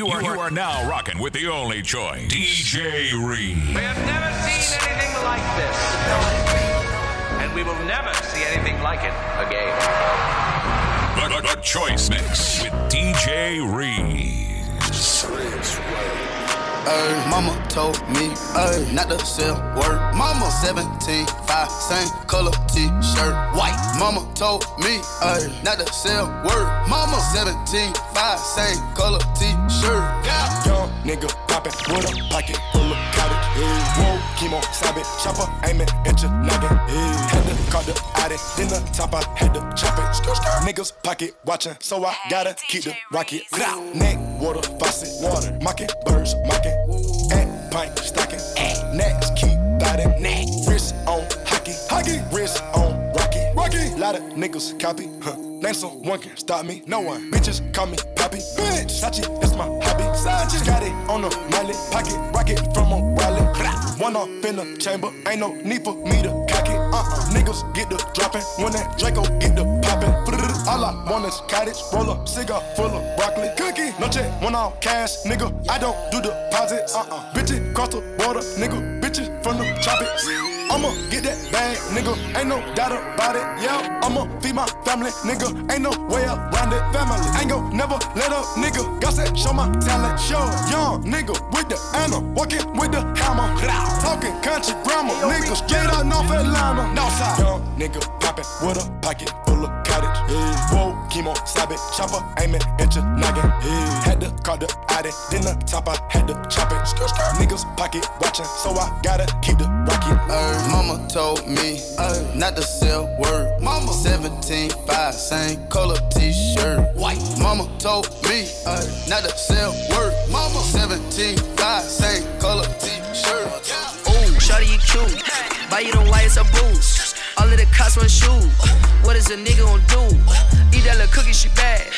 You are, you are now rocking with the only choice, DJ Reed. We have never seen anything like this. And we will never see anything like it again. The, the, the Choice Mix with DJ Reed. Ay, mama told me ay, not to sell word. Mama 17, 5, same color t-shirt, white. Mama told me ay, not to sell word. Mama 17, 5, same color t-shirt. Yeah. Young nigga poppin' with a pocket full. Whoa, chemo, sabit, chopper, aiming at your noggin. Yeah. Had to call the addict, then the top, I had to chop it. Niggas pocket watching, so I gotta keep the rocket. Neck, water, faucet, water, mocking, birds, mocking. And pint, stocking. Next, keep biting. Neck, wrist on hockey, hockey, wrist. Lot of niggas copy, huh? Name someone can stop me, no one. Bitches call me Poppy, bitch. Sachi, that's my hobby. Sachi, got it on the mallet, pocket rocket from a wallet. One off in the chamber, ain't no need for me to cock it. Uh-uh. Niggas get the dropping when that Draco get the popping. All I want is cottage, roll up, cigar full of broccoli, cookie. No check, one off cash, nigga. I don't do deposits. Uh-uh. Bitches cross the border, nigga. Bitches from the tropics. I'ma get that bag, nigga. Ain't no doubt about it. Yeah, I'ma feed my family, nigga. Ain't no way around it. Family ain't gon' never let up, nigga. That show my talent. Show young nigga with the Anna, walking with the hammer. Talking country grammar, nigga. Straight out North Atlanta. Northside. Young nigga popping with a pocket full of cottage. Yeah. Whoa, chemo, sabit, chopper, aiming at your noggin. Yeah. Had to call the addict, then the top, I had to chop it. Skr, skr. Niggas pocket watching, so I gotta keep the rocket. Ay, mama told me ay, not to sell word. Mama 17, 5, same color t-shirt, white. Mama told me ay, not to sell word. Mama 17, 5, same color t-shirt. Ooh, shawty you cute. Buy you them whites or boots. All of the cops want shoes. What is a nigga gon' do? Eat that little cookie, she bad.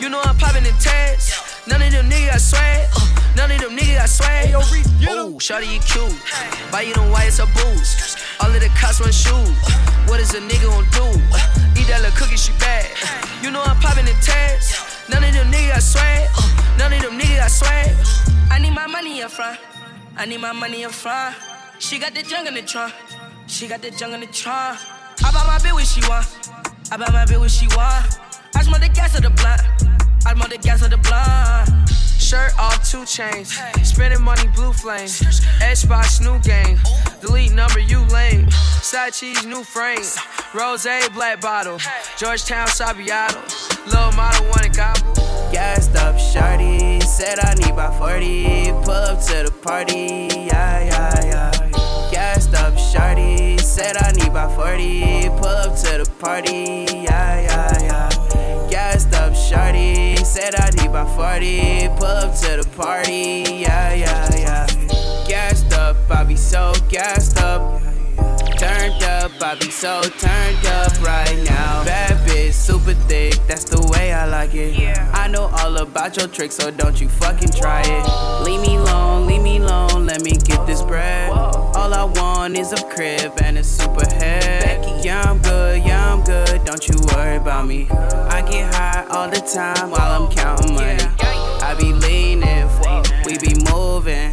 You know I'm popping in tags. None of them niggas got swag. None of them niggas got swag. Ooh, shawty you cute. Buy you them whites or boots. All of the cops want shoes. What is a nigga gon' do? Eat that little cookie, she bad. You know I'm popping in tags. None of them niggas got swag. None of them niggas got swag. I need my money up front. I need my money up front. She got the junk in the trunk. She got the junk in the trunk. I buy my bitch what she want. I buy my bitch what she want. I smell the gas of the blunt. I smell the gas of the blunt. Shirt off, two chains. Spending money, blue flames. Xbox, new game. Delete number, you lame. Side cheese, new frame. Rose, black bottle. Georgetown, Sabiato. Little model, wanna gobble. Gassed up, shawty. Said I need about 40. Pull up to the party. Yeah, yeah, yeah. Gassed up, shawty. Said I need about 40. Pull up to the party. Yeah, yeah, yeah. Gassed up, shawty. Said I need about 40. Pull up to the party. Yeah, yeah, yeah. Gassed up, I be so gassed up. Turned up, I be so turned up right now. Bad bitch, super thick, that's the way I like it. I know all about your tricks, so don't you fucking try it. Leave me alone, leave me alone, let me get this bread. All I want is a crib and a super head. Yeah, I'm good, yeah, I'm good, don't you worry about me. I get high all the time while I'm counting money. I be leaning, we be moving,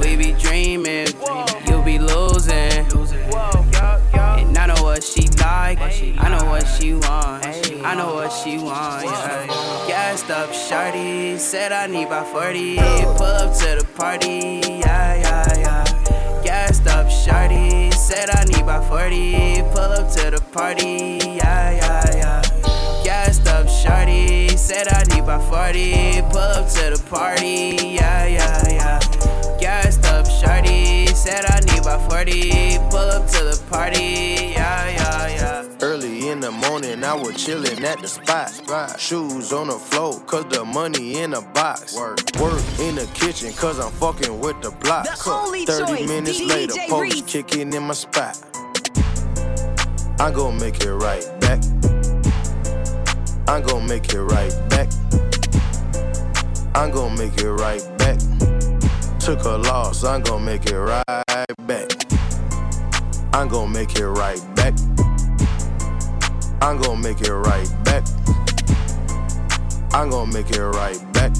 we be dreaming, you be losing. And I know what she like, I know what she want, I know what she want, yeah. Gassed up, shawty, said I need about 40, pull up to the party, yeah, yeah, yeah. Shawty, said I need about 40, pull up to the party, yeah, yeah, yeah. Gassed up, shawty, said I need about 40, pull up to the party, yeah, yeah, yeah. Gassed up, shawty, said I need about 40, pull up to the party, yeah, yeah, yeah. In the morning, I was chillin' at the spot. Shoes on the floor, cause the money in the box. Work, Work in the kitchen, cause I'm fucking with the block. The only 30 choice, minutes DJ later, Reese. kicking in my spot. I'm gon' make it right back. I'm gon' make it right back. I'm gon' make it right back. Took a loss, I'm gon' make it right back. I'm gon' make it right back. I'm gon' make it right back. I'm gon' make it right back.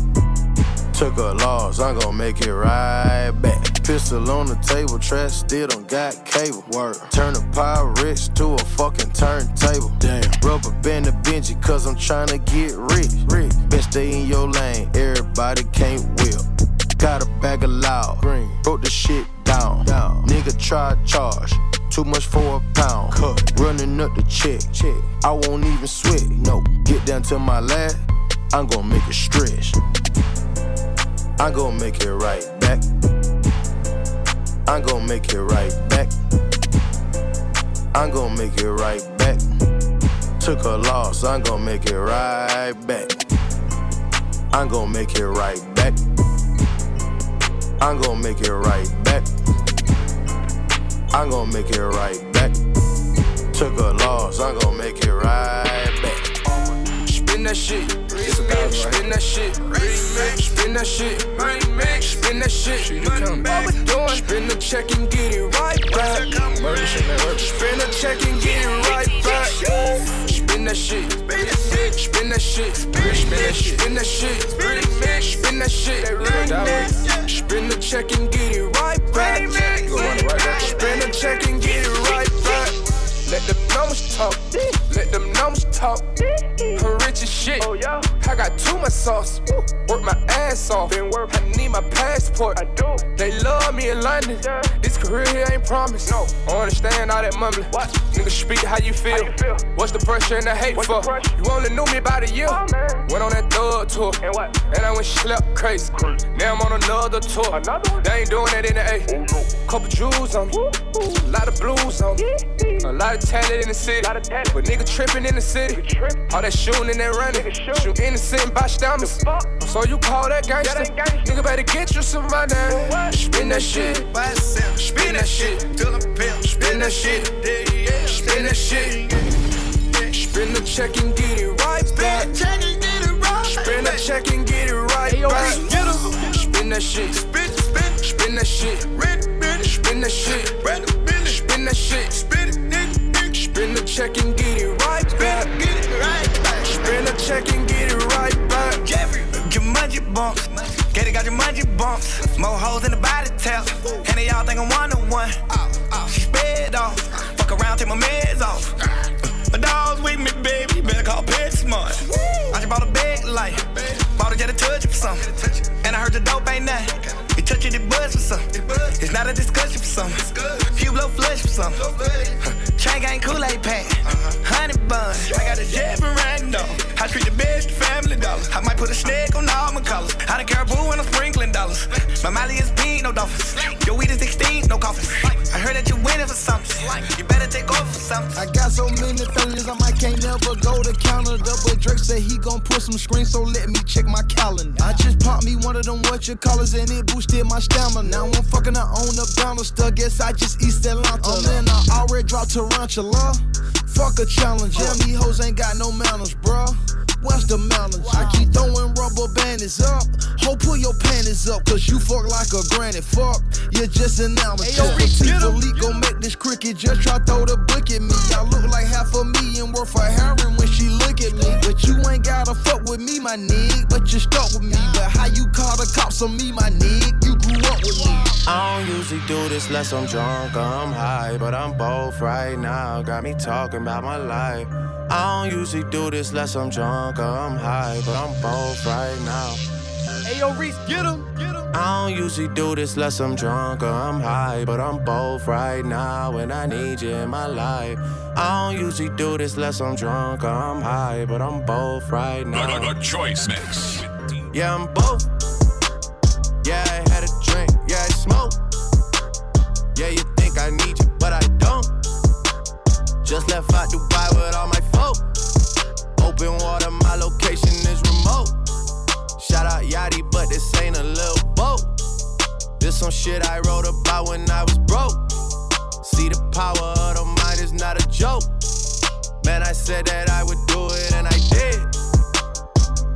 Took a loss, I'm gon' make it right back. Pistol on the table, trash still don't got cable. Word. Turn a power rich to a fucking turntable. Damn. Rubber band the Benji, cause I'm tryna get rich. rich. Best stay in your lane, everybody can't whip. Got a bag of loud, green. Broke the shit down. down. Nigga try charge. Too much for a pound. Cut. Running up the check. check. I won't even sweat. No. Get down to my last. I'm gonna make it stretch. I'm gonna make it right back. I'm gonna make it right back. I'm gonna make it right back. Took a loss, I'm gonna make it right back. I'm gonna make it right back. I'm gonna make it right back. I'm gonna make it right back. Took a loss, I'm gonna make it right back. Spin that shit Spin that shit, spin that shit, spin that shit. Spin the check and get it right back. Spin the check and get it right back. Spin that shit, spin that shit, spin that shit, spin that shit, spin that shit. Spin the check and get it right back. Spin the check and get it right back. Let the numbers talk. Let them numbers talk. I'm rich as shit. Oh, yeah. I got too much sauce. Work my ass off. Been work. I need my passport. I do. They love me in London. Yeah. This career here ain't promised. No. I understand all that mumbling. What? Nigga, speak how you feel. How you feel? What's the pressure and the hate What's for? You only knew me about a year. Oh, went on that thug tour. And what? And I went slept crazy. crazy. Now I'm on another tour. Another one? They ain't doing that in the A. Oh, no. Couple jewels on me. A lot of blues on me. A lot of talent in the city. But nigga tripping in the city. All that shooting and that running. Shoot innocent bystanders. So you call that gangster? Nigga better get you some money. Spin that shit. Spin that shit. Spin that shit. Spin that shit. Spin the check and get it right back. Spin the check and get it right back. Spin that shit. Spin, spin, spin that shit. Spin that shit. Spin that shit. Spin it. Spin the check and get it right back. Get it right back. Spin the check and get it right bumps. It, got your money bumps. More holes in the body tap. And they all think I'm one on one. She sped off. Fuck around, take my meds off. My dog's with me, baby. Better call PetSmart. I just bought a big light. Bought a jet to touch for something. And I heard the dope ain't that. You touching the buzz for something. It's not a discussion for something. Few blow flush for something. Chain gang Kool-Aid pack. Honey bun. I got a jet from random. I treat the best family dollar. I might put a snake I don't care boo when I'm sprinkling dollars. My Molly is pink, no dolphins. Your weed is extinct, no coffins. I heard that you winning for something. You better take off for something. I got so many things I might can't never go to Canada. But Drake said he gon' put some screens, so let me check my calendar. I just popped me one of them what you callers and it boosted my stamina. Now I'm fucking her on the Bannister. Guess I just East Atlanta. Oh man, I already dropped Tarantula. Fuck a challenge. Damn, these hoes ain't got no manners, bruh. What's the manners? I keep throwing rubber bandits up. Ho, pull your panties up, cause you fuck like a granny. Fuck, you're just an amateur. Tiffany gon' make this cricket, just try throw the book at me. I look like half a million worth of heroin when she look at me. But you ain't gotta fuck with me, my nigga. But you stuck with me. But how you call the cops on me, my nigga? You grew up with me. I don't usually do this unless I'm drunk or I'm high, but I'm both right now. Got me talking about my life. I don't usually do this unless I'm drunk or I'm high, but I'm both right now. Hey yo, Reese, get him, get him. I don't usually do this unless I'm drunk or I'm high, but I'm both right now, and I need you in my life. I don't usually do this unless I'm drunk or I'm high, but I'm both right The, now. the, the choice mix. Yeah, I'm both. Yeah, I had a drink. Yeah, I smoke. Yeah, you think I need you, but I don't. Just left out Dubai with all my folk. Open water, my location is remote. Shout out Yachty, but this ain't a little boat. This some shit I wrote about when I was broke. See the power of the mind is not a joke. Man, I said that I would do it and I did.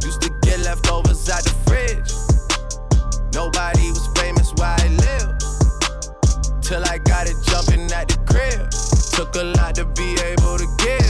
Used to get leftovers out the fridge. Nobody was famous where I live. Till I got it jumping at the crib. Took a lot to be able to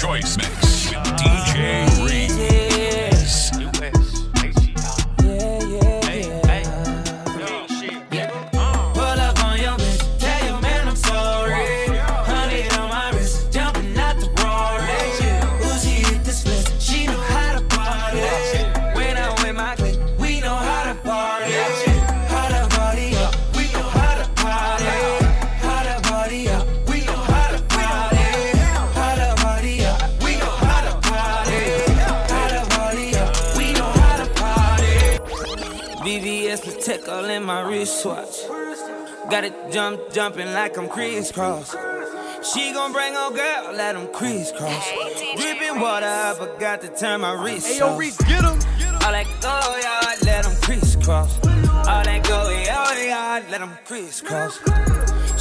Choice Mix with DJ in my wristwatch. Got it jump, jumping like I'm Kris Kross. She gon' bring her girl, let them crisscross. Dripping water, I forgot to turn my wrist Hey, yo, off. Reese, get him. All that go yard, let them crisscross. All that go yard, let them crisscross.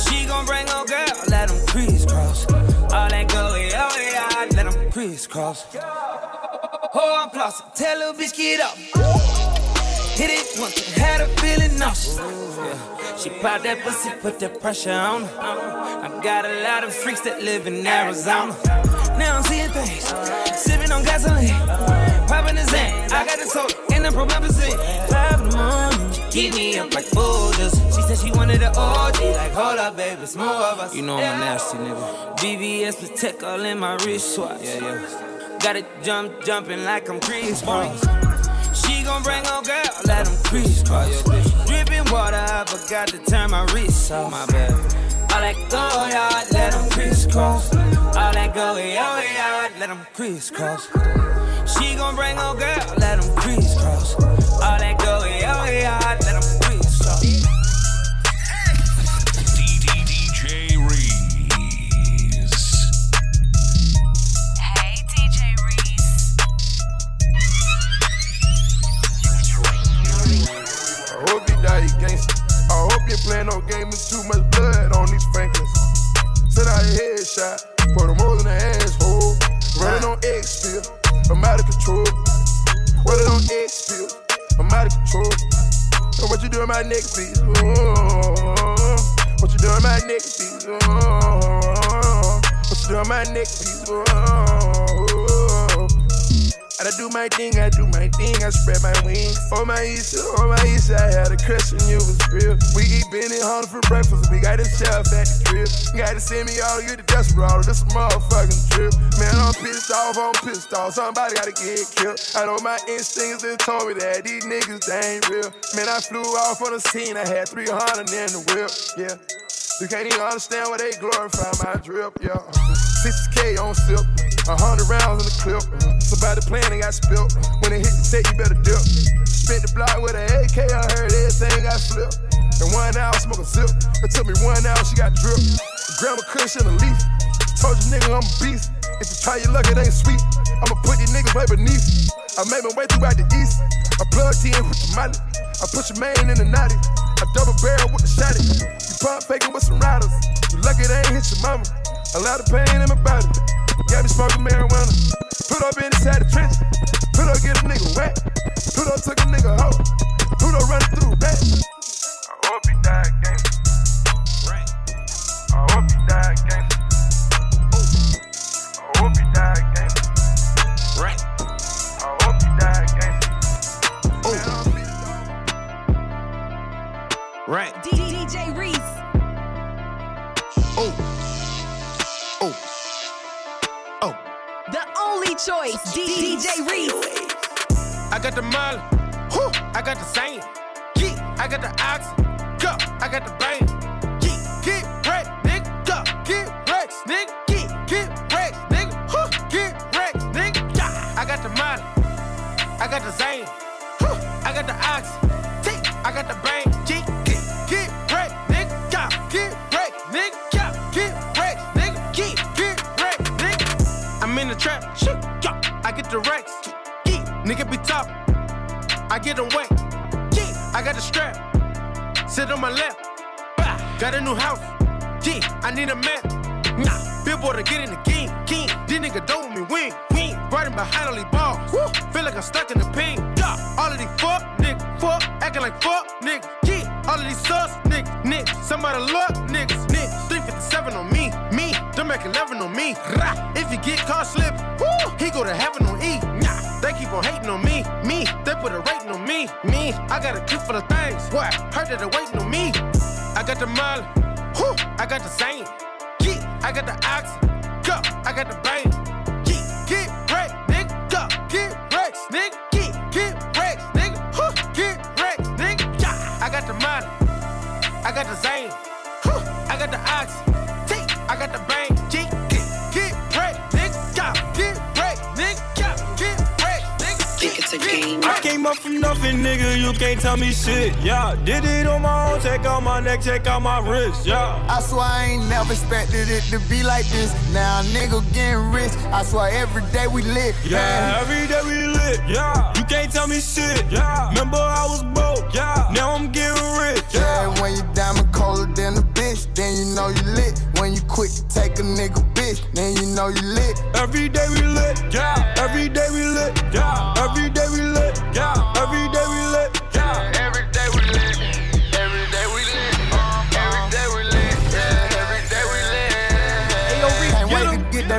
She gon' bring her girl, let them crisscross. All that go yard, let them crisscross. Oh, I'm flossing, tell little bitch get up. Hit it once, had her feeling nauseous. Yeah. She popped that pussy, put that pressure on her. I got a lot of freaks that live in Arizona. Now I'm seeing things, sipping on gasoline, popping the Zan. I got the soda in the promethazine. Five in the morning, keep me up like boulders. She said she wanted an OG, like hold up, baby, it's more of us. You know I'm a nasty nigga. VVS Patek all in my wristwatch. Yeah, yeah. Got it jump, jumping like I'm Kris Kross. Gon' bring her girl, let them crisscross. Dripping water, I forgot to turn my wrist off. My bad. All that go yard, let them crisscross. All that go yard, let them crisscross. She gon' bring her girl, let them crisscross. All that go yard, let them crisscross. You playing no game with too much blood on these Franklins. Send out a headshot, put them holes in the asshole. Running on X spill, I'm out of control. Running on X spill, I'm out of control. And what you doing my neck piece? Oh, what you doing my neck piece? Oh, what you doing my neck piece? Oh, I do my thing, I do my thing, I spread my wings. On my east, on my east, I had a crush on you was real. We eat Benny Hunter for breakfast, we got a chef at the crib. You gotta send me all get the desperado, this a motherfucking trip. Man, I'm pissed off, I'm pissed off, somebody gotta get killed. I know my instincts that told me that these niggas, they ain't real. Man, I flew off on the scene, I had 300 in the whip, yeah. You can't even understand why they glorify my drip, yeah. 60K on sip, 100 rounds in the clip. Somebody playing, they got spilt. When they hit the set, you better dip. Spent the block with an AK, I heard everything got flipped. In one hour, smoke a zip. It took me one hour, she got drip. A cushion a leaf. Told you nigga I'm a beast. If you try your luck, it ain't sweet. I'ma put these niggas right beneath. I made my way throughout the east. I plugged in with the molly. I put your man in the naughty. I double barrel with the shotty. Pump faking with some riders. You lucky they ain't hit your mama. A lot of pain in my body. Got me smoking marijuana. Put up inside the trench. Put up get a nigga wet. Put up took a nigga hoe. Put up running through that. I hope he died gang. Right. I hope he died gang. I hope he died gang. Right. I hope he died gang. Right. Choice. D- DJ Reese. I got the molly. I got the same. I got the ox. Go. I got the. Yeah. Get wrecked, nigga. Go. Get wrecked, nigga. Get, nigga. Get nigga. I got the molly. I got the. Whew. I got the ox. T. I got the. I get away. Geek, I got the strap. Sit on my lap. Bah, got a new house. Gee, I need a map. Nah, billboard to get in the game. King, these niggas don't me win. Win, riding behind all these balls. Woo, feel like I'm stuck in the pain. Yeah, all of these fuck niggas, fuck, acting like fuck niggas. Yeah, all of these sus niggas, niggas. Somebody luck niggas, niggas. 357 on me, me. Them make 11 on me. Rah. If you get caught slipping, woo, he go to heaven on E. On hating on me, me. They put a rating on me, me. I got a clip for the things. What? Heard that they waiting on me. I got the molly, whoo, I got the same. Yeah, I got the oxy, go, I got the bang. It's a game. I came up from nothing, nigga. You can't tell me shit. Yeah, did it on my own. Check out my neck, check out my wrist. Yeah. I swear I ain't never expected it to be like this. Now nigga getting rich. I swear every day we lit. Yeah, every day we lit. Yeah, you can't tell me shit. Yeah, remember I was broke. Yeah, now I'm getting rich. Yeah, when you diamond colder than a bitch, then you know you lit. When you quit to take a nigga bitch, then you know you lit. Every day we lit. Yeah, every day we lit. Yeah, every day we lit. Yeah, every day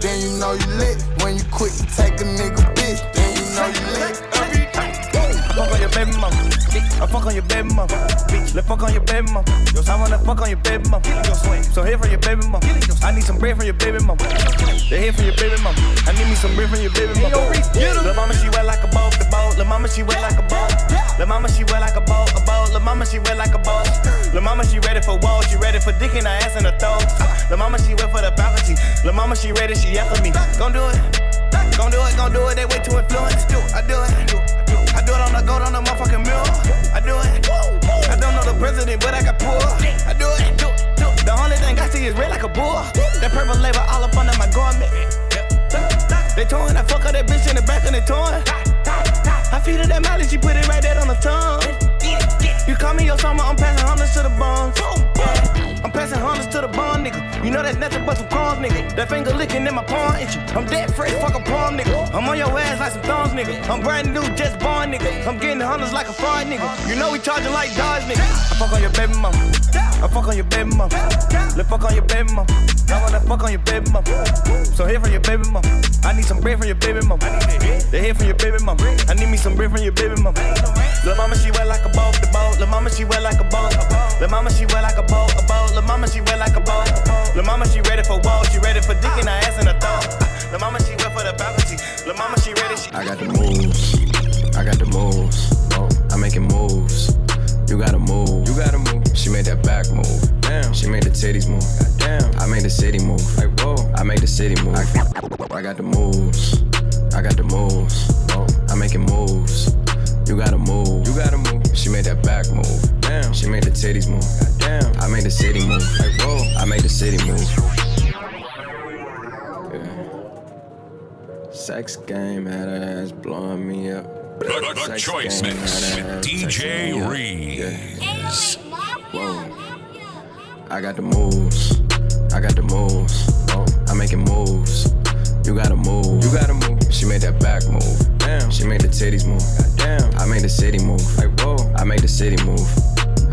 then you know you lit. When you quit to take a nigga bitch, then you know you lit. I fuck on your baby mama. I fuck on your baby mama. Bitch. Let's fuck on your baby mama. Yo, I wanna fuck on your baby mama. So here from your baby mama. I need some bread from your baby mama. They here from your baby mama. I need me some bread from your baby mama. Lil' mama, she wet like a the Lil' mama, she wet like a boat. La mama, she wet like a boat, a boat. Lil' mama, she wet like a boat. La mama, she ready for war. She ready for dick in her ass and her throat. La mama, she wet for the balcony. La mama, she ready, she after me. Gon' do it. Gon' do it, gon' do it. They way too influenced. I do it. I do it on the gold on the motherfucking mirror. I do it. I don't know the president, but I got poor. I do it. The only thing I see is red like a bull. That purple label all up under my garment. They torn, I fuck up that bitch in the back and they torn. I feed her that mileage, she put it right there on the tongue. You call me your summer, I'm passing hundreds to the bones. I'm passing hundreds to the bond, nigga. You know that's nothing but some crumbs, nigga. That finger licking in my palm itchy. I'm dead fresh, fuck a palm, nigga. I'm on your ass like some thongs, nigga. I'm brand new, just born, nigga. I'm getting hundreds like a fraud, nigga. You know we charging like dogs, nigga. I fuck on your baby mama. I fuck on your baby mama. Let's fuck on your baby mama. I wanna fuck on your baby mama. So here from your baby mama. I need some bread from your baby mama. They here from your baby mama. I need me some bread from your baby mama. Lil' mama, she wet like a boat, the boat. Lil' mama, she wet like a boat. Lil' mama, she wet like a boat, a boat. Lil' mama, she wet like a boat. Lil' mama, she ready for war. She ready for dick in her ass in her throat. Lil' mama, she wet for the balcony. Lil' mama, she ready. She I got the moves. I got the moves. I'm making moves. You gotta move. You gotta move. She made that back move. Damn. She made the titties move. Damn. I made the city move. Like whoa. I made the city move. I, I got the moves. I got the moves. Oh. I'm making moves. You gotta move. You gotta move. She made that back move. Damn. She made the titties move. Damn. I made the city move. Like whoa. I made the city move. Yeah. Sex game had her ass blowing me up. The, the- the Choice Mix with ass texting me DJ up. Reeves. Whoa. I got the moves. I got the moves. Oh, I'm making moves. You gotta move. You gotta move. She made that back move. Damn. She made the titties move. Damn. I made the city move. Like whoa. I made the city move.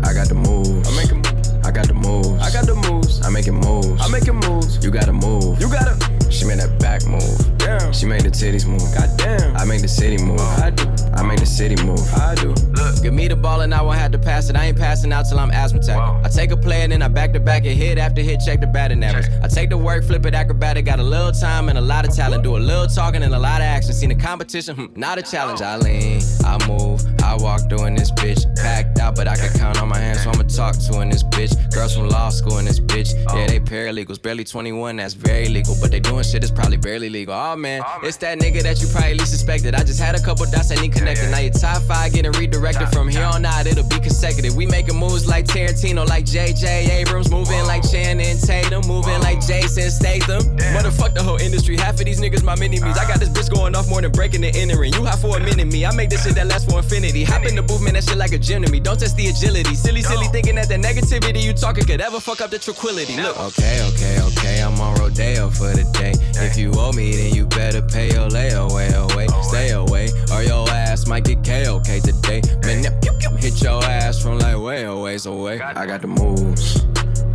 I got the moves. I make a move. I got the moves. I got the moves. I'm making moves. I'm making moves. You gotta move. You gotta. She made that back move. Damn. She made the titties move. Goddamn. I make the city move. I do. I make the city move. I do. Look, give me the ball and I won't have to pass it. I ain't passing out till I'm asthmatic. I take a play and then I back to back and hit after hit, check the batting average. I take the work, flip it acrobatic. Got a little time and a lot of talent. Do a little talking and a lot of action. Seen the competition, hmm, not a challenge. I lean, I move, I walk doing this bitch. Packed out, but I can count on my hands, so I'ma talk to in this bitch. Girls from law school in this bitch. Yeah, they paralegals, barely 21, that's very legal. But they doing shit that's probably barely legal. Oh man, it's that nigga that you probably least suspected. I just had a couple dots that need connected. Now your top five getting redirected from here on out, it'll be consecutive. We making moves like Tarantino, like JJ Abrams, moving like Channing Tatum, moving like Jason Statham. Motherfuck the whole industry. Half of these niggas my mini me's. I got this bitch going off more than breaking and entering. You hot for a minute, me. I make this shit that lasts for infinity. Hop in the booth, man, that shit like a gym to me. Don't test the agility. Silly, silly thinking that the negativity you talking could ever fuck up the tranquility. Look. Okay, okay, okay. I'm on Rodeo for the day. If you owe me, then you better pay your layaway away. Stay away, or your ass might get KOK today. Man, that pew, pew, hit your ass from like way a ways away. I got the moves.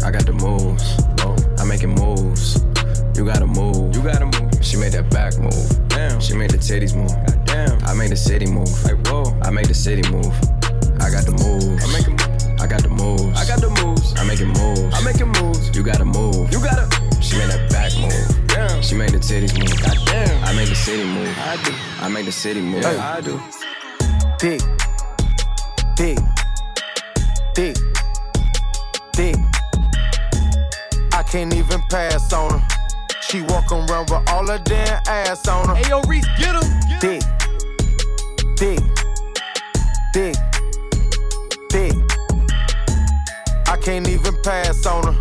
I got the moves. I'm making moves. You gotta move. You gotta move. She made that back move. Damn. She made the titties move. Damn. I made the city move. Like whoa. I make the city move. I got the moves. I'm making. I got the moves. I got the moves. I'm making moves. I'm making moves. You gotta move. You gotta. She made that back move. Damn. She made the titties move. Goddamn. I make the city move. I do. I make the city move. Hey. I do. Dick. Dick. Dick. Dick. I can't even pass on her. She walk around with all her damn ass on her. Hey, yo, Reese, get him. Dick. Dick. Dick. Dick. I can't even pass on her.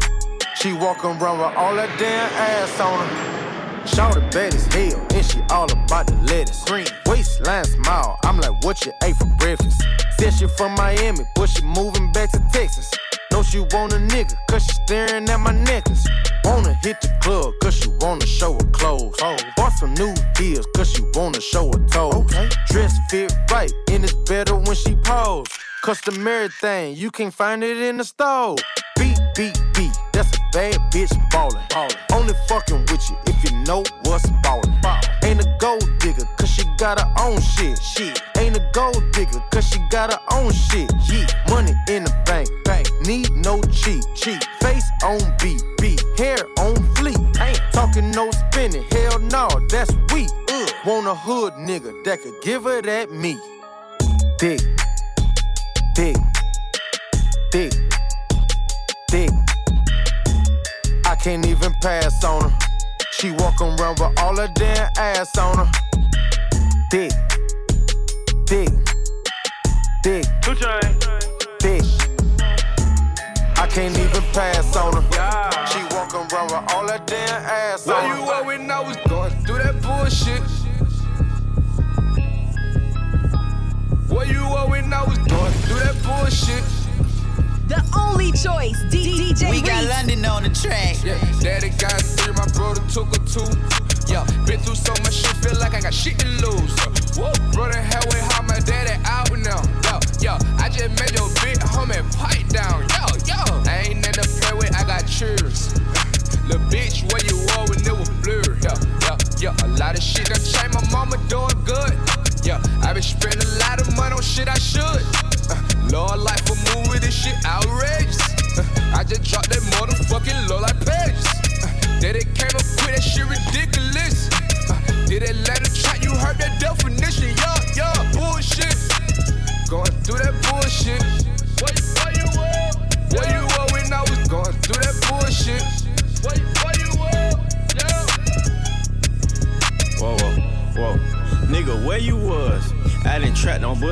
She walk around with all her damn ass on her. Shorty bad as hell, and she all about the lettuce. Green waistline smile, I'm like, what you ate for breakfast? Said she from Miami, but she moving back to Texas. Know she want a nigga, cause she staring at my necklace. Wanna hit the club, cause she wanna show her clothes. Oh. Bought some new heels, cause she wanna show her toes. Okay. Dress fit right, and it's better when she pose. Customary thing, you can't find it in the store. Beat, beat, beat, that's a bad bitch ballin'. Only fucking with you if you know what's ballin'. Ain't a gold digger, cause she got her own shit. Shit. Ain't a gold digger, cause she got her own shit. Yeah. Money in the bank, bank. Need no cheat, cheat. Face on beat, beat. Hair on fleek. Ain't talking no spinning, hell no, that's weak. Ugh. Want a hood nigga that could give her that meat. Dick. Dick. Dick. Dick. I can't even pass on her. She walk around with all her damn ass on her. Dick. Dick. Dick. Dick. I can't even pass on her. She walk around with all her damn ass Where on her. you at when I was going through that bullshit? Where you at when I was going through that bullshit? The only choice, D- DJ We got London on the track. Yeah, daddy got three, my brother took a two. Yeah, been through so much shit, feel like I got shit to lose. Woo, brother halfway how my daddy out now. Yo, yo, I just made your big homie pipe down. Yo, yo, I ain't nothing to play with, I got cheers. Little bitch, where you were when it was blurry. Yeah, yeah, a lot of shit done changed. My mama doing good. Yeah, I been spending a lot of money on shit I should. Uh, Lord, life move with this shit outrageous. Uh, I just dropped that motherfucking low like pages. Uh, then it came up quick, that shit ridiculous. Uh, did Atlanta track, you heard that definition. Yeah, yeah, bullshit.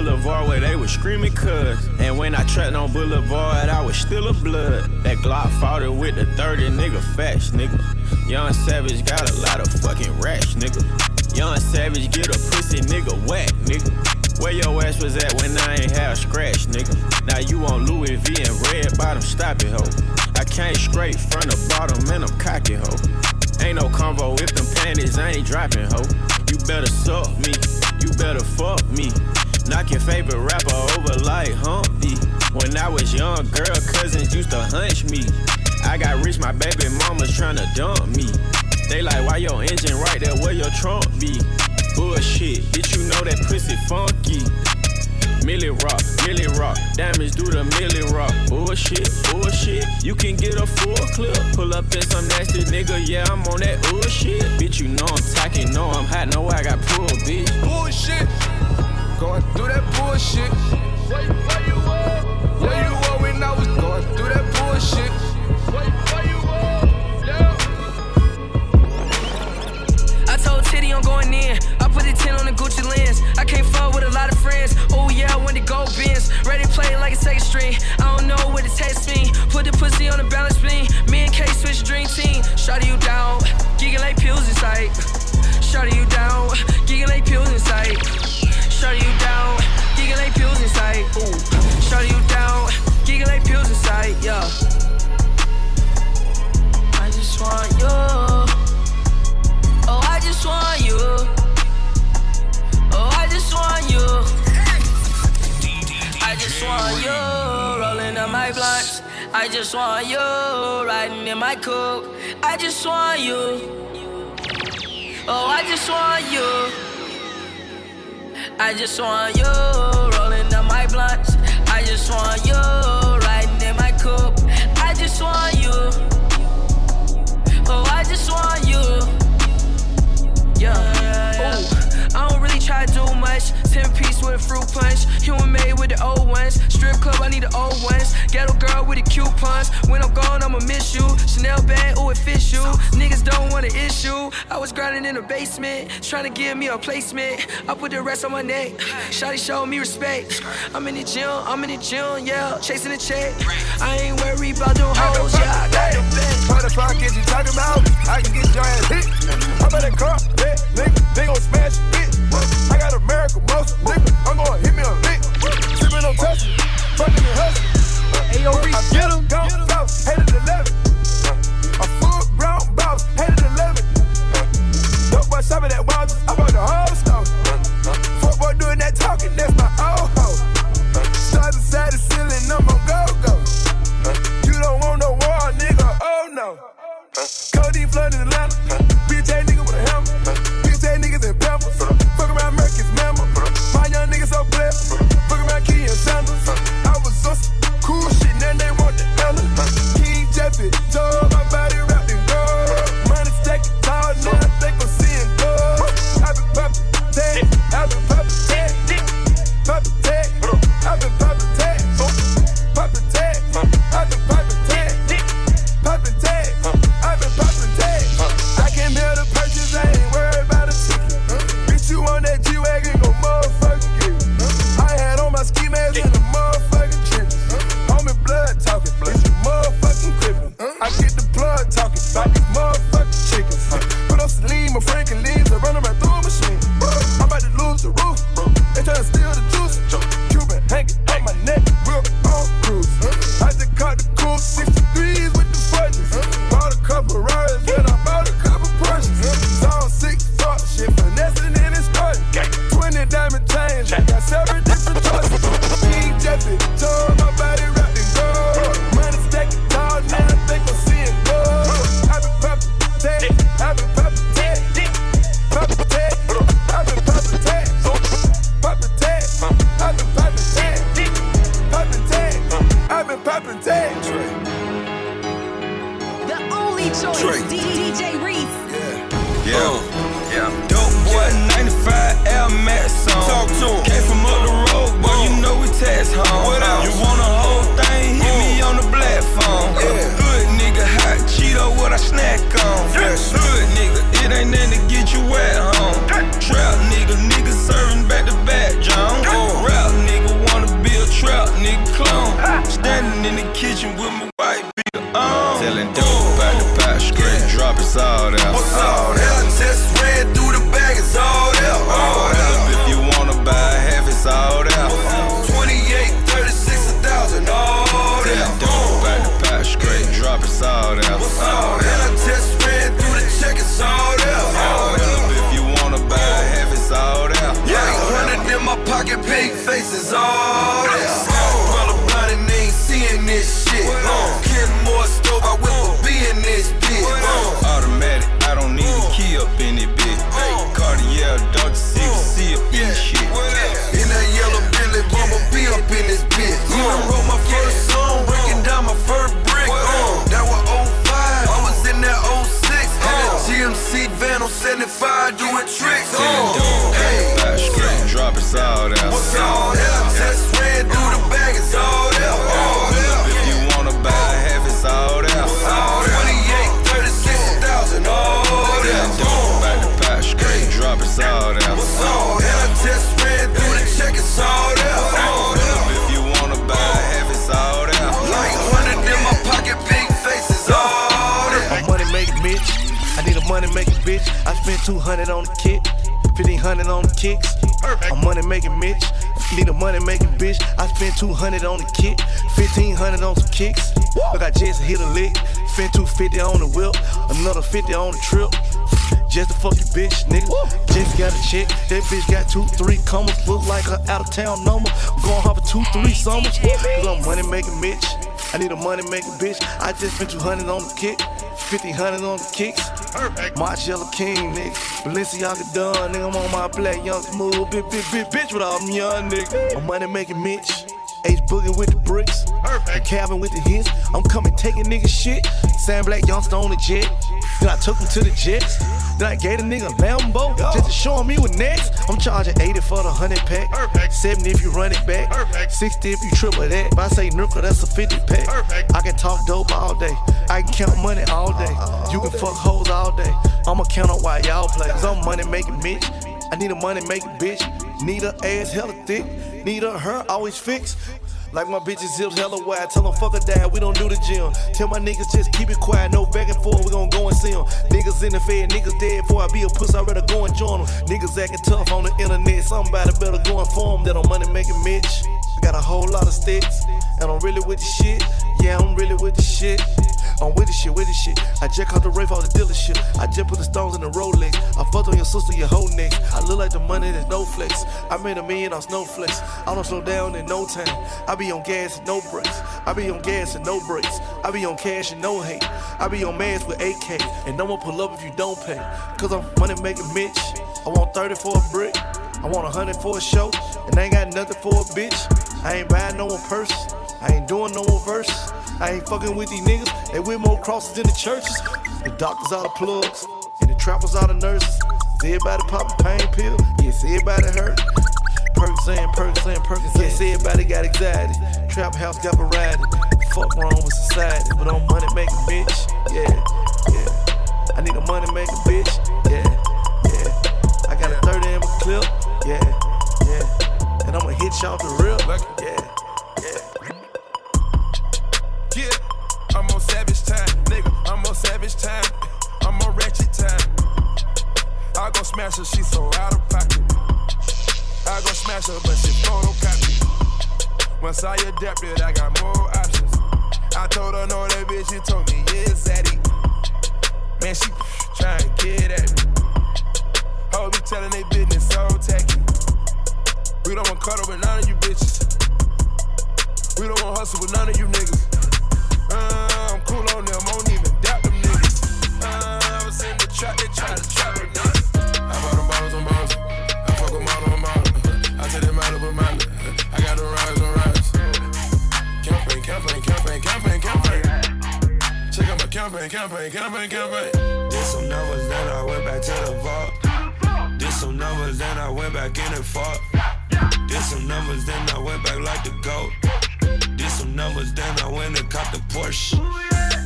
Boulevard where they was screaming cuz. And when I trapped on Boulevard, I was still a blood. That Glock fought it with the 30, nigga, fast, nigga. Young Savage got a lot of fucking rash, nigga. Young Savage get a pussy, nigga, whack, nigga. Where your ass was at when I ain't had a scratch, nigga? Now you on Louis V and red bottom, stop it, ho. I came straight from the bottom and I'm cocky, ho. Ain't no convo if them panties I ain't dropping, ho. You better suck me, you better fuck me. Knock your favorite rapper over like Humpty. When I was young, girl cousins used to hunch me. I got rich, my baby mama's tryna dump me. They like, why your engine right there where your trunk be? Bullshit, did you know that pussy funky. Millie rock, Millie rock, damage do the Millie rock. Bullshit, bullshit, you can get a full clip. Pull up in some nasty nigga, yeah, I'm on that bullshit. Bitch, you know I'm tacky, know I'm hot, know I got pull, bitch. Bullshit, going through that bullshit. Where, where you were? Where you were when I was going through that bullshit? Where, where you were? Yeah. I told Titty I'm going in. I put a 10 on the Gucci lens. I can't fuck with a lot of friends. Oh yeah, I went to go bins. Ready to play like a second string. I don't know what it takes me. Put the pussy on the balance want you. Riding in my coupe. I just want you. Oh, I just want you. I just want you. Rolling up my blunts. I just want you. 10 piece with a fruit punch. Human made with the old ones. Strip club, I need the old ones. Ghetto girl with the coupons. When I'm gone, I'ma miss you. Chanel bag, ooh, it fits you. Niggas don't want an issue. I was grinding in the basement, trying to give me a placement. I put the rest on my neck. Shotty showed me respect. I'm in the gym, I'm in the gym, yeah. Chasing the check. I ain't worried about them hoes, yeah. I got the best. What the fuck is you talking about? I can get your ass hit. How about a car? Yeah, nigga, they gon' smash it. I got American muscle, nigga. I'm gonna hit me a lick. Sippin' on Tesla, fucking and hustling. Ayo, Reese, get him. Gone south, headed 11. A full brown boss, headed 11. Dope boy shopping at Walgreens, I I poppin' tag. The only choice. Trey. D- DJ Reese. Yeah. Yeah. Uh, yeah. Dope boy, 95 Air Max on. Talk to him. Came from up the road, boy, you uh, know we tax home. What else? You want a whole thing? Hit me uh, on the platform. Yeah. Hood nigga, hot Cheeto, what I snack on. Fresh. Hood nigga, it ain't nothing to get you wet home. Trap nigga, nigga in the kitchen with my 200 on the kick, 1500 on the kicks. I'm money making Mitch. Need a money making bitch. I spent 200 on the kick, 1500 on some kicks. Look, I just hit a lick. Spent 250 on the whip, another 50 on the trip. Just a fuck you bitch, nigga. Just got a check. That bitch got two, three commas. Look like her out of town number. I'm going hard for two, three summers. Cause I'm money making Mitch. I need a money making bitch. I just spent 200 on the kick. 1500 on the kicks. Perfect. Marcella King, nigga. Balenciaga done, nigga. I'm on my black young smooth. Big, big, big bitch with all them young niggas. I'm money making Mitch. H boogie with the bricks. Perfect. Calvin with the hits. I'm coming taking nigga shit. Sam Black youngster on the jet. Then I took him to the Jets. Then I gave the nigga Lambo just to show him he was next. I'm charging 80 for the 100 pack. Perfect. 70 if you run it back. Perfect. 60 if you triple that. If I say nickel, that's a 50 pack. Perfect. I can talk dope all day. I can count money all day. You can fuck hoes all day. I'ma count on why y'all play. Cause I'm money making bitch. I need a money making bitch. Need her ass hella thick. Need her hair always fixed. Like my bitches hips hella wide. Tell them fuck a dad, we don't do the gym. Tell my niggas just keep it quiet, no back and forth, we gon' go and see them. Niggas in the fed, niggas dead before I be a puss, I rather go and join them. Niggas acting tough on the internet, somebody better go inform that I'm money making Mitch. I got a whole lot of sticks, and I'm really with the shit. Yeah, I'm really with the shit. I'm with the shit, with the shit. I just caught the Wraith off the dealership. I just put the stones in the Rolex. I fucked on your sister, your whole neck. I look like the money that's no flex. I made a million on snowflakes. I don't slow down in no time. I be on gas and no brakes. I be on gas and no brakes. I be on cash and no hate. I be on mass with AK. And no one pull up if you don't pay. Cause I'm money making Mitch. I want 30 for a brick. I want 100 for a show. And I ain't got nothing for a bitch. I ain't buying no one purse. I ain't doing no one verse. I ain't fucking with these niggas. They wear more crosses than the churches. The doctors are the plugs. And the trappers are the nurses. Is everybody popping pain pill? Yes, everybody hurt. Perks and perks and perks. Yes, everybody got anxiety. Trap house got variety. Fuck wrong with society. But I'm money making bitch. Yeah, yeah. I need a money making bitch. Yeah, yeah. I got a 30 in my clip. Yeah, yeah. And I'ma hit y'all the real. Yeah. Yeah, savage time. I'm on ratchet time. I go smash her, she so out of pocket. I go smash her, but she photocopy. Once I adapted, I got more options. I told her no, that bitch, she told me, yeah, Zaddy. Man, she trying to get at me. Hoes be telling they business so tacky. We don't want cuddle with none of you bitches. We don't want hustle with none of you niggas. Uh, I'm cool on campaign, campaign, campaign, campaign. Did some numbers, then I went back to the vault. Did some numbers, then I went back in and fought. Did some numbers, then I went back like the goat. Did some numbers, then I went and caught the Porsche.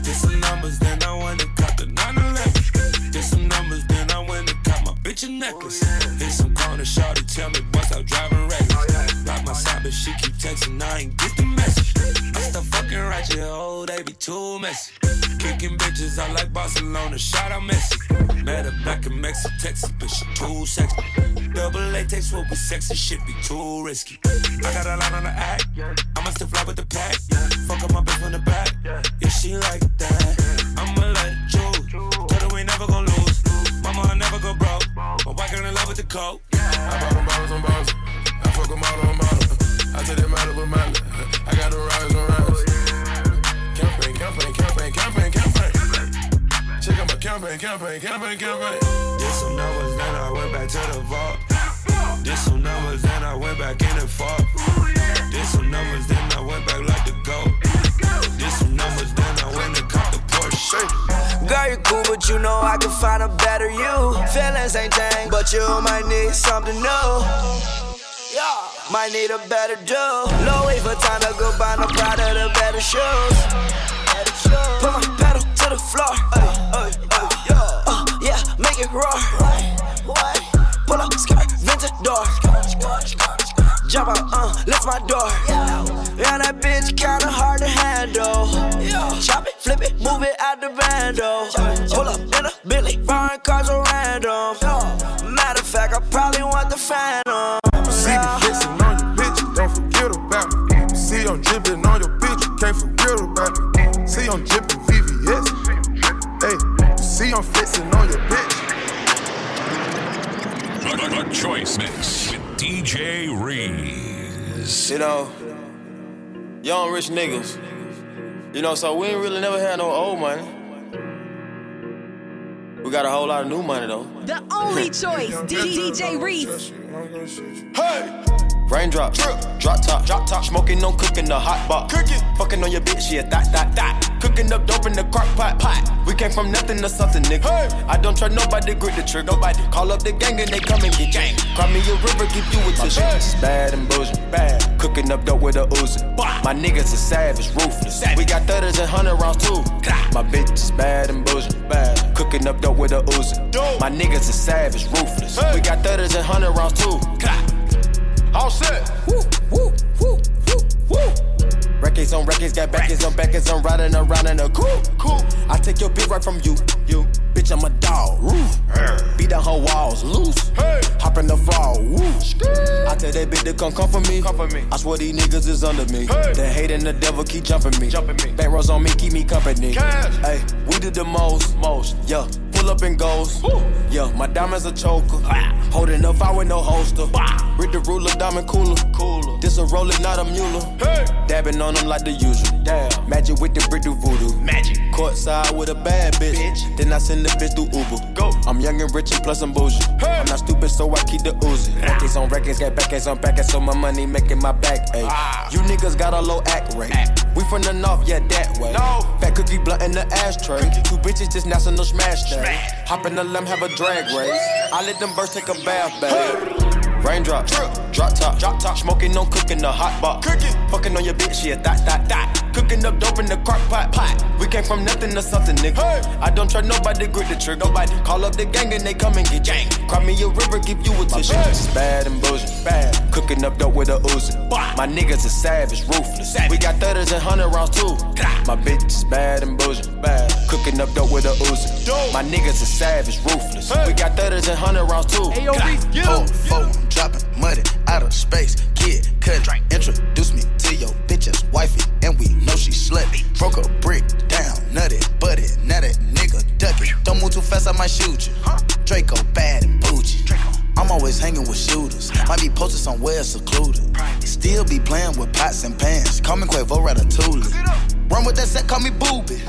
Did some numbers, then I went and caught the 911. Did some numbers, then I went and caught my bitch a necklace. Hit some corner, shorty, tell me what's out driving reckless. Lock my side, but she keep texting, I ain't get the message. I stop fucking ratchet, oh, they be too messy. I like Barcelona, shout out Messi. Met her back in Mexico, Texas, but she too sexy. Double latex, what be sexy, shit be too risky. I got a lot on the act, I'ma still fly with the pack. Fuck up my bitch from the back, yeah, she like that. I'ma let choose, tell her we never gon' lose. Mama, I never go broke, my white girl in love with the coke. I bought them bottles on bottles. I fuck them all on model. I take them out of a. I got them rise on campaign, campaign, campaign, campaign. Did some numbers, then I went back to the vault. Did some numbers, then I went back in and fought. Did some numbers, then I went back like the goat. Did some numbers, then I went and caught the Porsche. Girl, you cool, but you know I can find a better you. Feelings ain't changed, but you might need something new. Yeah. Might need a better do. Low wait for time to go buy no proud of the better shoes. Put my pedal to the floor. Ay, ay, make it roar. Pull up, skirt, vintage door. Jump out, uh, lift my door. Yeah, that bitch kinda hard to handle. Chop it, flip it, move it out the bando. Pull up in a Billy, foreign cars are random. Matter of fact, I probably want the phantom. See me flexing on your bitch, don't forget about me. See I'm dripping on your bitch, can't forget about me. See I'm dripping DJ Reese. You know, young rich niggas. You know, so we ain't really never had no old money. We got a whole lot of new money though. The only choice, DJ Reese. Hey! Raindrop, drip, drop top, drop top. Smoking on cooking the hot pot. Cooking, fucking on your bitch, yeah, that, that, that. Cooking up dope in the crock pot, pot. We came from nothing to something, nigga. Hey. I don't trust nobody, grip the trigger. Nobody call up the gang and they come and get gang. Cry me a river, give you a tissue. Bad and bullshit, bad. Cooking up dope with a Uzi. My niggas is savage, ruthless. We got thudders and hundred rounds too. My bitch is bad and bullshit, bad. Cooking up dope with a Uzi. My niggas is savage, ruthless. We got thudders and hundred rounds too. All set. Woo, woo, woo, woo, woo. Records on records, got backers on backers, I'm riding around in a cool, cool. I take your bitch right from you, you. Bitch, I'm a dog, roof. Beat down her walls, loose. Hey. Hop in the fall, woo. I tell that bitch to come come for me. Come for me. I swear these niggas is under me. Hey. The hate and the devil keep jumping me. Jumping me. Back rows on me, keep me company. Cash. Hey, we did the most, most, yeah. Pull up and goes. Woo. Yeah, my diamonds a choker. Holding up, I with no holster. With the ruler, diamond cooler. Cooler. This a roller, not a mule. Hey. Dabbing on them like the usual. Damn. Magic with the brick do voodoo. Magic. Courtside with a bad bitch. bitch. Then I send the bitch through Uber. Go. I'm young and rich and plus I'm bougie. Hey. I'm not stupid, so I keep the Uzi. Records on records, got backers on backers, so my money making my back ache. Ah. You niggas got a low act rate. Act. We from the north, yeah, that way. No. Fat cookie blunt in the ashtray. Cookie. Two bitches just national smash day. Hop in the limb, have a drag race. I let them birds take a bath, babe. Raindrop, drip, drop top, drop top. Smoking on cooking the hot pot. Cooking, fucking on your bitch, yeah, that, that, that. Cooking up dope in the crock pot, pot. We came from nothing to something, nigga. Hey. I don't trust nobody, grip the trigger. Nobody call up the gang and they come and get gang. Cry me a river, give you a tissue. Bad and bullshit, bad. Cooking up dope with a Uzi. My niggas is savage, ruthless. Savage. We got thudders and hundred rounds too. My bitch is bad and bullshit, bad. Cooking up dope with a Uzi. My niggas is savage, ruthless. Hey. We got thudders and hundred rounds too. Hey, yo, Reese, get him. Four, dropping money out of space. Kid, cut, introduce me to your bitch's wifey, and we know she slutty. Broke a brick down, nutty, butty, now that nigga ducky. Don't move too fast, I might shoot you. Draco bad and bougie. I'm always hanging with shooters. Might be posted somewhere secluded. Still be playing with pots and pans. Call me Quavo Ratatouille. Run with that set, call me booby.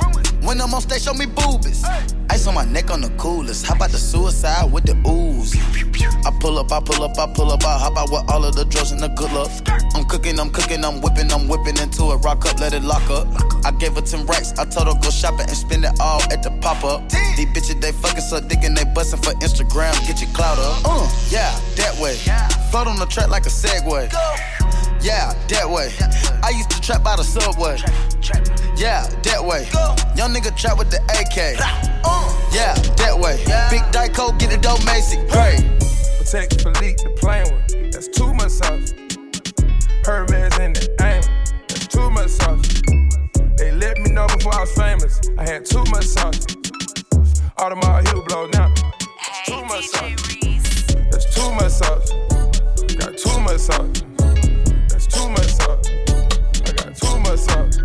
When I'm on stage, show me boobies. Ice on my neck on the coolest. How about the suicide with the ooze? I pull up, I pull up, I pull up, I hop out with all of the drugs and the good luck. I'm cooking, I'm cooking, I'm whipping, I'm whipping into it. Rock up, let it lock up. I gave her 10 racks, I told her go shopping and spend it all at the pop up. These bitches, they fucking so dick and they bustin' for Instagram. Get your clout up. Uh, yeah, that way. Float on the track like a Segway. Yeah, that way. I used to trap by the subway. Yeah, that way. Young nigga trap with the AK. Yeah, that way. Big Dyco, get it dope, Macy. Great. Patek Philippe, the plain one. That's too much sauce. Hermes in the aim. That's too much sauce. They let me know before I was famous. I had too much sauce. Audemars Hublot now. That's too much sauce. That's too much sauce. Got too much sauce. Too much sauce. I got too much sauce.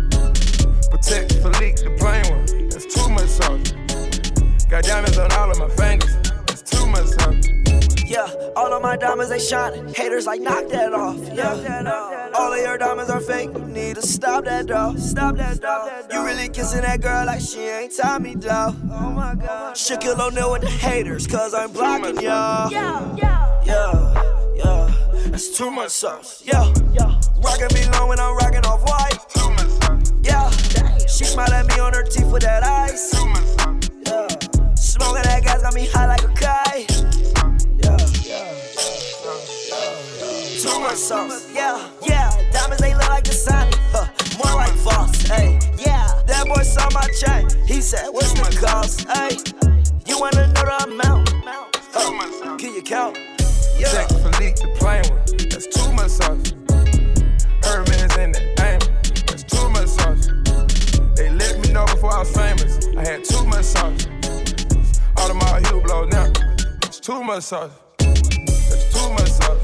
Patek Philippe, the plain one. That's too much sauce. Got diamonds on all of my fingers. Yeah, all of my diamonds they shining. Haters like knock that off. Yeah, all of your diamonds are fake. You need to stop that though. Stop that though. You really kissing that girl like she ain't Tommy though. Oh my God. Shaquille O'Neal with the haters, cause I'm blocking y'all. Yeah, yeah, yeah, yeah. That's too much sauce. Yeah, yeah. Rockin' me long when I'm rockin' off white. Yeah, she smile at me on her teeth with that ice. Yeah, smoking that gas got me high like a kite. Too much sauce, yeah, yeah. Diamonds they look like the sun, huh, more like Voss, hey, yeah. That boy saw my chain, he said, What's the cost, hey? You wanna know the amount? Uh, can you count? Yeah. Check Philippe, the plain one. That's too much sauce. Hermes in the aim. That's too much sauce. They let me know before I was famous. I had too much sauce. Audemars Hublot much sauce. That's too much sauce.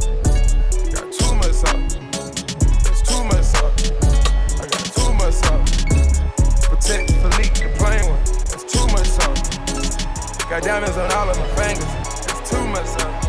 Got diamonds on all of my fingers. That's too much sauce.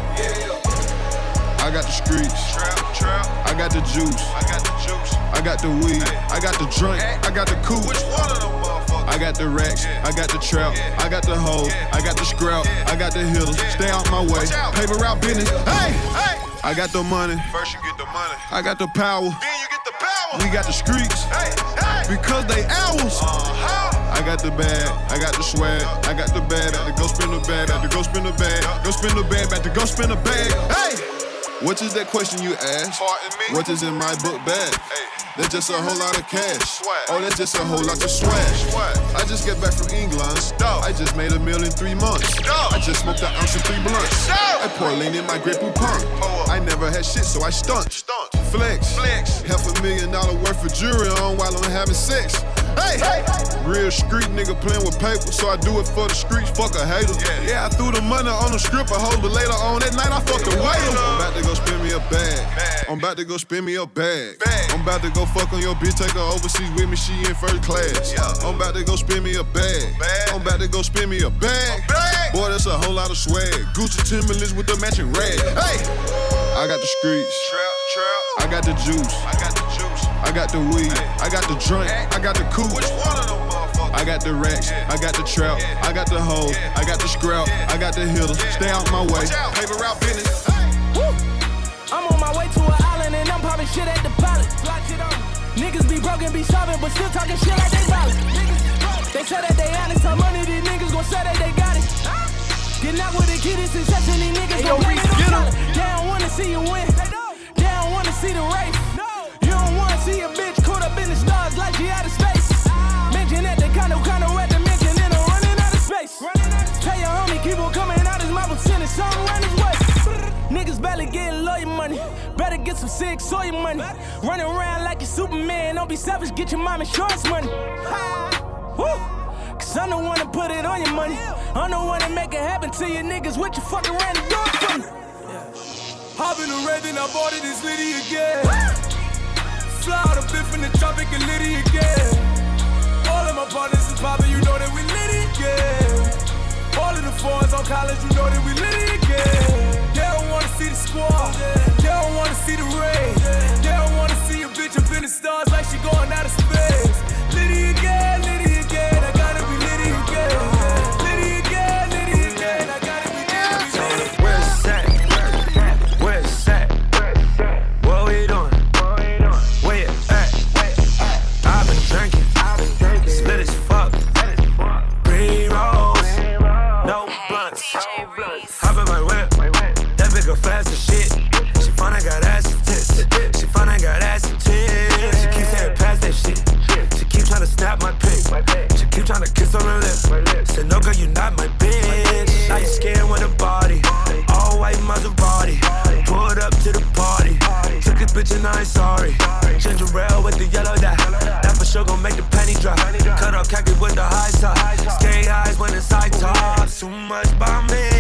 I got the streets. Trap, trap. I got the juice. I got the juice. I got the weed. I got the drink. I got the coupe. Which one of them motherfuckers? I got the racks, I got the trap, I got the hoe, I got the scrap, I got the hitters. Stay out my way, paper route business. Hey, hey, I got the money, First you get the money, I got the power. then you get the power. We got the streets, Hey, hey. because they ours. Uh-huh. I got the bag, I got the swag, I got the bag, about to go spin the bag, about to go spin the bag, go spin the bag, about to go spin the bag. Hey, what is that question you asked? Me? What is in my book bag? Hey. That's just a whole lot of cash. Swag. Oh, that's just a whole lot of swag. Swag. I just got back from England. Dope. I just made a meal in three months. Dope. I just smoked an ounce of three blunts. Dope. I pour lean in my Grey Poupon. Pour up. I never had shit, so I stunt. Stunt. Flex. Flex. Half a million dollar worth of jewelry on while I'm having sex. Hey, real street nigga playing with paper, so I do it for the streets. Fuck a hater. Yeah. Yeah, I threw the money on the stripper hoe, but later on that night I fucked the waiter. I'm about to go spin me a bag. Bag. I'm about to go spin me a bag. Bag. I'm about to go fuck on your bitch, take her overseas with me, she in first class. Yeah. I'm about to go spin me a bag. Bag. I'm about to go spin me a bag. bag. Boy, that's a whole lot of swag. Gucci Timberlands with the matching rag. Hey, I got the streets. Trap, trap. I got the juice. I got the juice. I got the weed. I got the drink. I got the coupe. Which one of them? I got the racks, I got the trap, I got the hoe, I got the scrap, I got the hitters. Stay out my way. Paper route business. I'm on my way to an island and I'm popping shit at the pilot. Um. Niggas be broken, be sobbing, but still talking shit like they violent. They say that they honest, how money these niggas gon' say that they got it. Getting out with the kid is success and these niggas gon' blame it on. They don't wanna see you win. They don't wanna see the race. See a bitch caught up in the stars like she out of space. Mention that they kinda kinda at the mention and I'm running out of space. Tell your homie keep on coming out his mouth and sending something around his way. Niggas barely getting lawyer money. Better get some sick soy money. Running around like you Superman. Don't be selfish, get your mom insurance money. Woo! Cause I'm the one to put it on your money. I'm the one to make it happen to you niggas. What you fucking ran the door for me? Hop in the red, then I bought it, it's Liddy again. Fly out a bit from the tropic and Liddy again. All of my partners is poppin', you know that we Liddy again. All of the fours on college, you know that we Liddy again. They don't wanna see the squad, they don't wanna see the rain. They don't wanna see a bitch up in the stars like she going out of space. High top. Too much by me,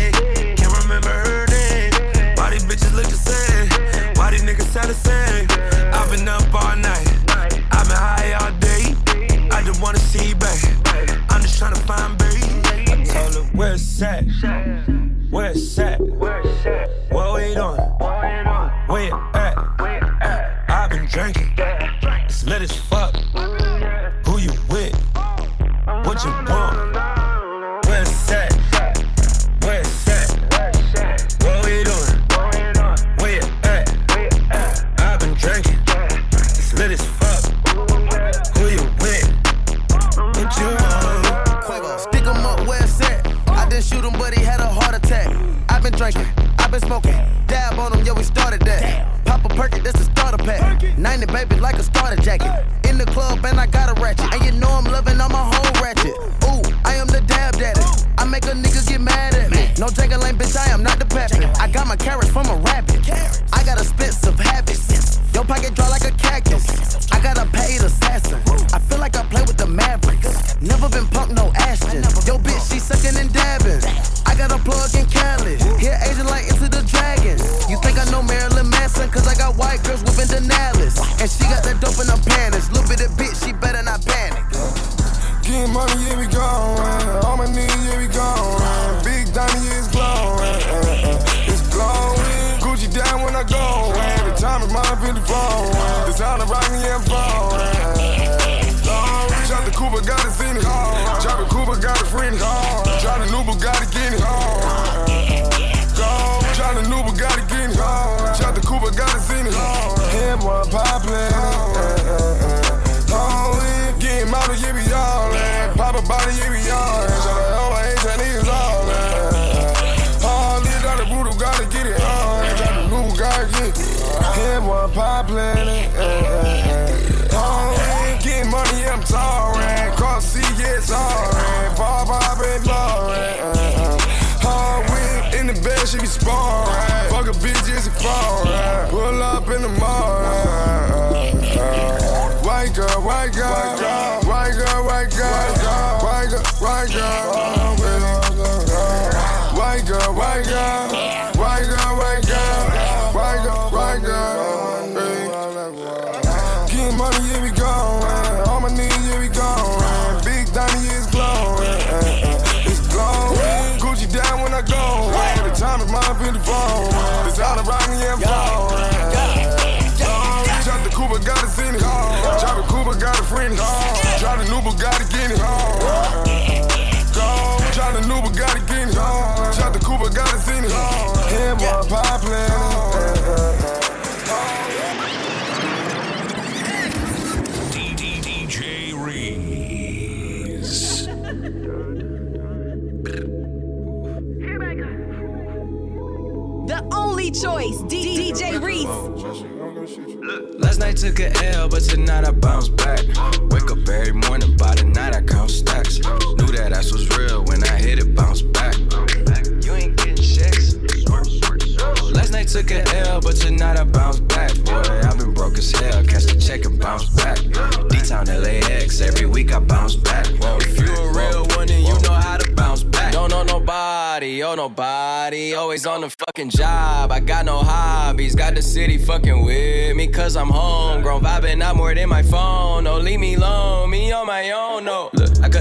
poppin' it. Yeah, yeah, yeah. Oh, money, I'm touring. Cross C, yes, alright. Ball poppin', boring. Hard win in the bed, she be sparring. Fuck a bitch, it's a fall. Pull up in the mall. Choice, D- DJ Reese. Last night took a L, but tonight I bounce back. Wake up every morning, by the night I count stacks. Knew that ass was real when I hit it, bounce back. You ain't getting checks. Last night took a L, but tonight I bounce back. Boy, I've been nobody. Always on the fucking job. I got no hobbies, got the city fucking with me, cause I'm home. homegrown. Vibing out more than my phone. No, leave me alone, me on my own, no.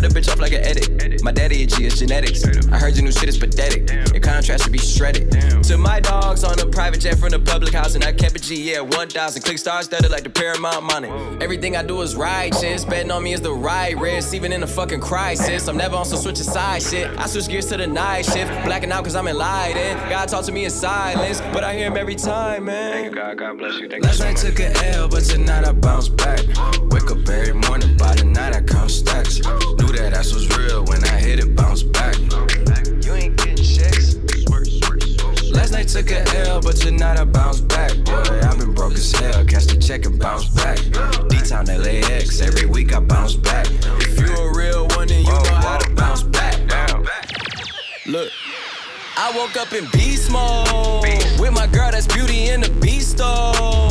Cut a bitch off like an edit. My daddy a G, it's genetics. I heard your new shit is pathetic. Your contrast should be shredded. To my dogs on a private jet from the public house, and I kept a G, yeah, 1,000. Click stars studded like the Paramount money. Everything I do is righteous. Betting on me is the right risk, even in a fucking crisis. I'm never on some switching side shit. I switch gears to the night shift. Blacking out cause I'm enlightened. God talk to me in silence, but I hear him every time, man. Thank you, God. God bless you. Thank Last night took a L, but tonight I bounce back. Wake up every morning, by the night I count stacks. That ass was real when I hit it, bounce back. You ain't getting checks. Last night took a L, but tonight I bounce back. Boy, I've been broke as hell, catch the check and bounce back. D-Town LAX, every week I bounce back. If you a real one, then you know how to bounce back. Look. I woke up in beast mode with my girl that's beauty in the beast though.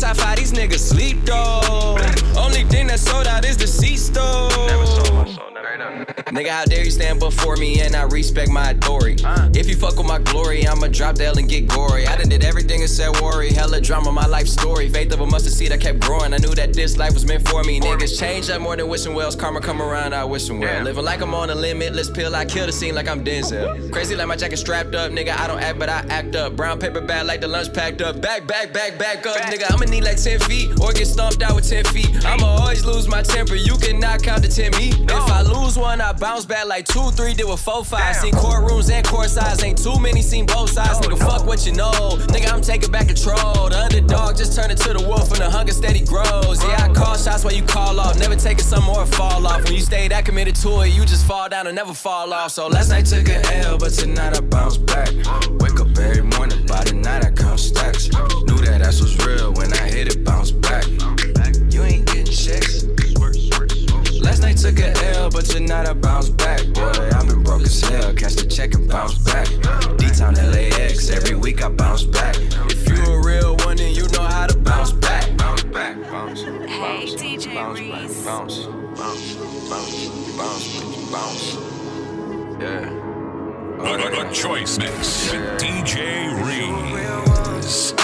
Top five, these niggas sleep though. Only thing that sold out is the C store. Nigga, how dare you stand before me and I respect my authority? If you fuck with my glory, I'ma drop the L and get gory. I done did everything and said worry. Hella drama, my life story. Faith of a mustard seed, I kept growing. I knew that this life was meant for me. Niggas change up more than wishing wells. Karma come around, I wish them well. Living like I'm on a limitless pill, I kill the scene like I'm Denzel. Crazy like my jacket strapped up, nigga. I don't act, but I act up. Brown paper bag like the lunch packed up. Back, back, back, back up, nigga. I'ma need like 10 feet or get stomped out with 10 feet. I'ma always lose my temper. You cannot count to 10 me. If I lose one, I bounce back like 2 3, did with 4 5. Seen courtrooms and court sides. Ain't too many seen both sides. nigga, oh, fuck what you know. Nigga, I'm taking back control. The underdog just turned into the wolf and the hunger steady grows. Yeah, I call shots while you call off. Never taking some more fall off. When you stay that committed to it, you just fall down and never fall off. So last night took an L, but tonight I bounce back. Wake up every morning, by the night I count stacks. Knew that ass was real when I hit it, bounce back. You ain't getting checks. Last night took a L, but tonight I bounce back. Boy, I've been broke as hell, catch the check and bounce back. D-Town LAX, every week I bounce back. If you a real one, then you know how to bounce back. Bounce back, bounce, Hey, DJ bounce, Reese. bounce, bounce, bounce, bounce, bounce. Yeah. A the Choice Mix with DJ Reese.